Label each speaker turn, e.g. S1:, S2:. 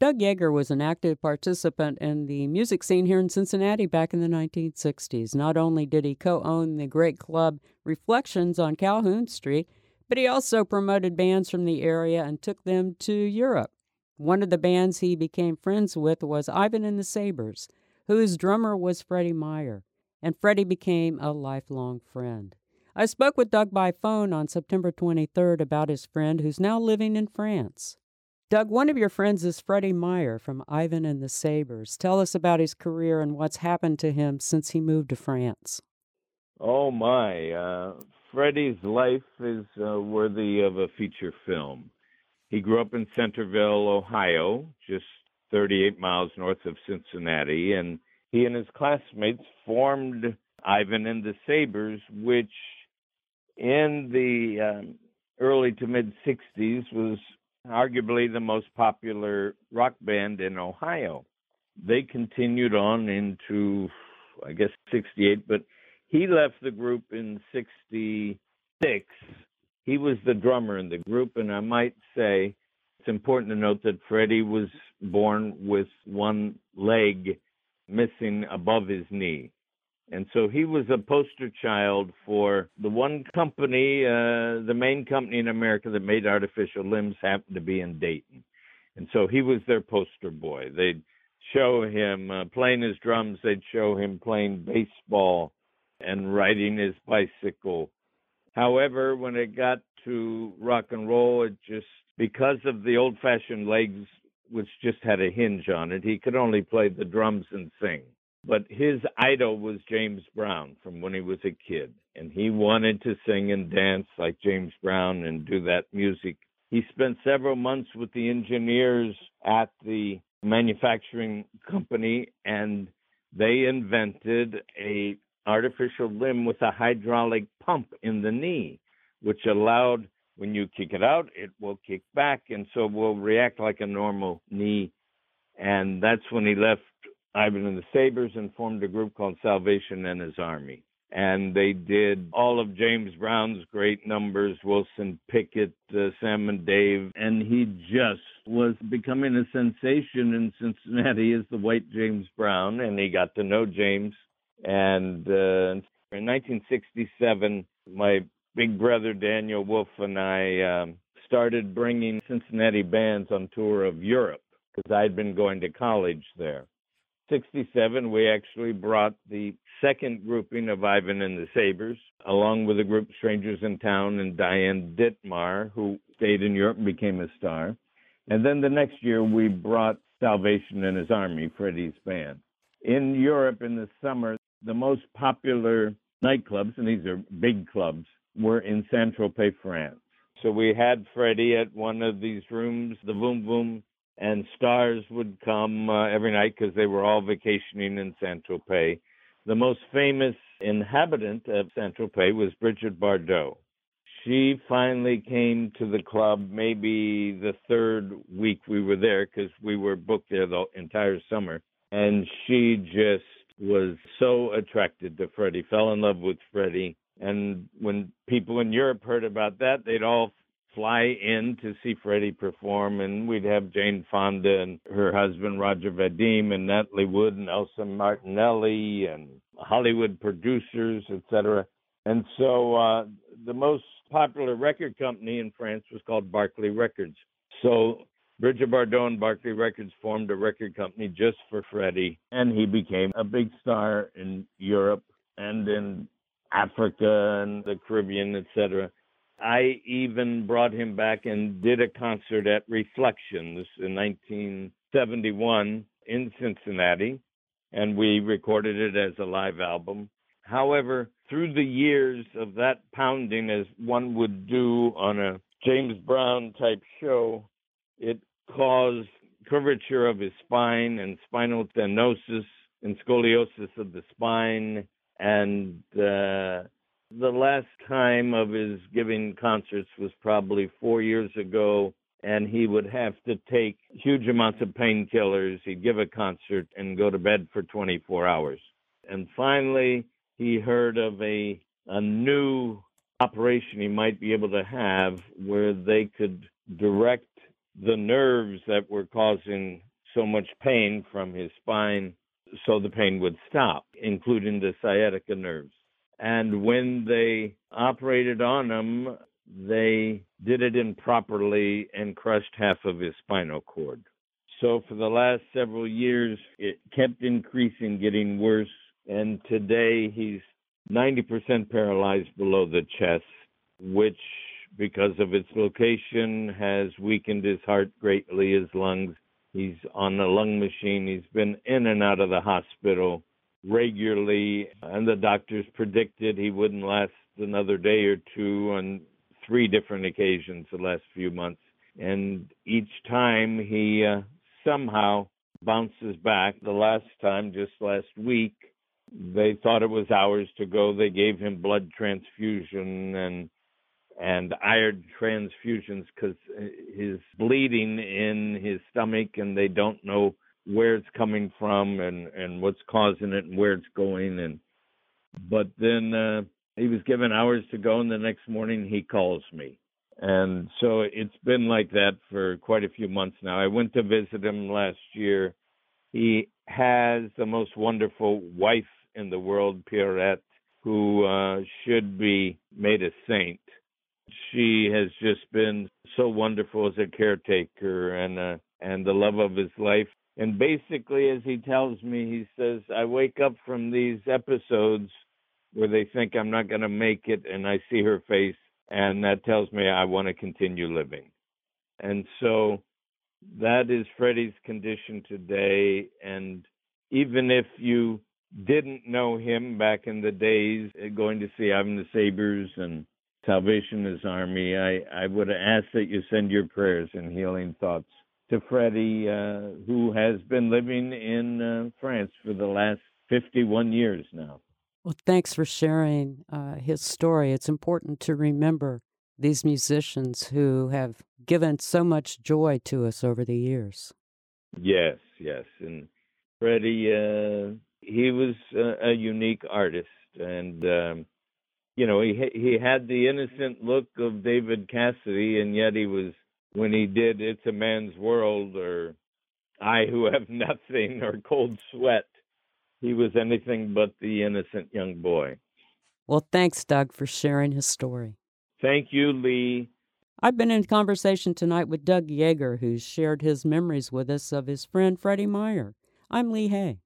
S1: Doug Yeager was an active participant in the music scene here in Cincinnati back in the 1960s. Not only did he co own the great club Reflections on Calhoun Street, but he also promoted bands from the area and took them to Europe. One of the bands he became friends with was Ivan and the Sabers, whose drummer was Freddie Meyer, and Freddie became a lifelong friend. I spoke with Doug by phone on September 23rd about his friend who's now living in France. Doug, one of your friends is Freddie Meyer from Ivan and the Sabers. Tell us about his career and what's happened to him since he moved to France.
S2: Oh, my. Uh, Freddie's life is uh, worthy of a feature film. He grew up in Centerville, Ohio, just 38 miles north of Cincinnati, and he and his classmates formed Ivan and the Sabers, which in the um, early to mid 60s was arguably the most popular rock band in Ohio. They continued on into, I guess, 68, but he left the group in 66. He was the drummer in the group, and I might say it's important to note that Freddie was born with one leg missing above his knee. And so he was a poster child for the one company, uh, the main company in America that made artificial limbs happened to be in Dayton. And so he was their poster boy. They'd show him uh, playing his drums, they'd show him playing baseball and riding his bicycle. However, when it got to rock and roll, it just, because of the old fashioned legs, which just had a hinge on it, he could only play the drums and sing. But his idol was James Brown from when he was a kid, and he wanted to sing and dance like James Brown and do that music. He spent several months with the engineers at the manufacturing company, and they invented a artificial limb with a hydraulic pump in the knee, which allowed when you kick it out, it will kick back, and so will react like a normal knee. And that's when he left Ivan and the Sabers and formed a group called Salvation and His Army. And they did all of James Brown's great numbers, Wilson Pickett, uh, Sam and Dave, and he just was becoming a sensation in Cincinnati as the white James Brown, and he got to know James. And uh, in 1967, my big brother Daniel Wolf and I um, started bringing Cincinnati bands on tour of Europe because I'd been going to college there. 67, we actually brought the second grouping of Ivan and the Sabers, along with the group Strangers in Town and Diane Ditmar, who stayed in Europe and became a star. And then the next year, we brought Salvation and His Army, Freddie's band. In Europe in the summer, the most popular nightclubs, and these are big clubs, were in Saint Tropez, France. So we had Freddie at one of these rooms, the Voom Voom and stars would come uh, every night because they were all vacationing in Saint Tropez. The most famous inhabitant of Saint Tropez was Brigitte Bardot. She finally came to the club maybe the third week we were there because we were booked there the entire summer. And she just was so attracted to Freddie, fell in love with Freddie. And when people in Europe heard about that, they'd all fly in to see Freddie perform, and we'd have Jane Fonda and her husband Roger Vadim and Natalie Wood and Elsa Martinelli and Hollywood producers, etc. And so uh, the most popular record company in France was called Barclay Records. So Brigitte Bardot and Barclay Records formed a record company just for Freddie, and he became a big star in Europe and in Africa and the Caribbean, etc. I even brought him back and did a concert at Reflections in 1971 in Cincinnati, and we recorded it as a live album. However, through the years of that pounding, as one would do on a James Brown type show, it caused curvature of his spine and spinal stenosis and scoliosis of the spine and uh, the last time of his giving concerts was probably four years ago, and he would have to take huge amounts of painkillers. He'd give a concert and go to bed for 24 hours. And finally, he heard of a a new operation he might be able to have where they could direct the nerves that were causing so much pain from his spine so the pain would stop, including the sciatica nerves. And when they operated on him, they did it improperly and crushed half of his spinal cord. So for the last several years, it kept increasing, getting worse. And today he's 90% paralyzed below the chest, which, because of its location, has weakened his heart greatly, his lungs. He's on a lung machine. He's been in and out of the hospital regularly, and the doctors predicted he wouldn't last another day or two on three different occasions the last few months. And each time he uh, somehow bounces back. The last time, just last week, they thought it was hours to go. They gave him blood transfusion and and iron transfusions because his bleeding in his stomach, and they don't know where it's coming from and and what's causing it and where it's going. And but then uh, he was given hours to go, and the next morning he calls me and so it's been like that for quite a few months now. I went to visit him last year. He has the most wonderful wife in the world, Pierrette, who uh, should be made a saint. She has just been so wonderful as a caretaker and uh, and the love of his life. And basically, as he tells me, he says, I wake up from these episodes where they think I'm not going to make it, and I see her face, and that tells me I want to continue living. And so that is Freddie's condition today. And even if you didn't know him back in the days, uh, going to see Ivan the Sabers and Salvation His Army, I, I would ask that you send your prayers and healing thoughts to Freddie, uh, who has been living in uh, France for the last 51 years now.
S1: Well, thanks for sharing uh, his story. It's important to remember these musicians who have given so much joy to us over the years.
S2: Yes, yes. And Freddie, uh, he was a, a, unique artist. And, um, you know, he, he had the innocent look of David Cassidy, and yet he was, when he did It's a Man's World or I Who Have Nothing or Cold Sweat, he was anything but the innocent young boy.
S1: Well, thanks, Doug, for sharing his story.
S2: Thank you, Lee.
S1: I've been in conversation tonight with Doug Yeager, who's shared his memories with us of his friend Freddie Meyer. I'm Lee Hay.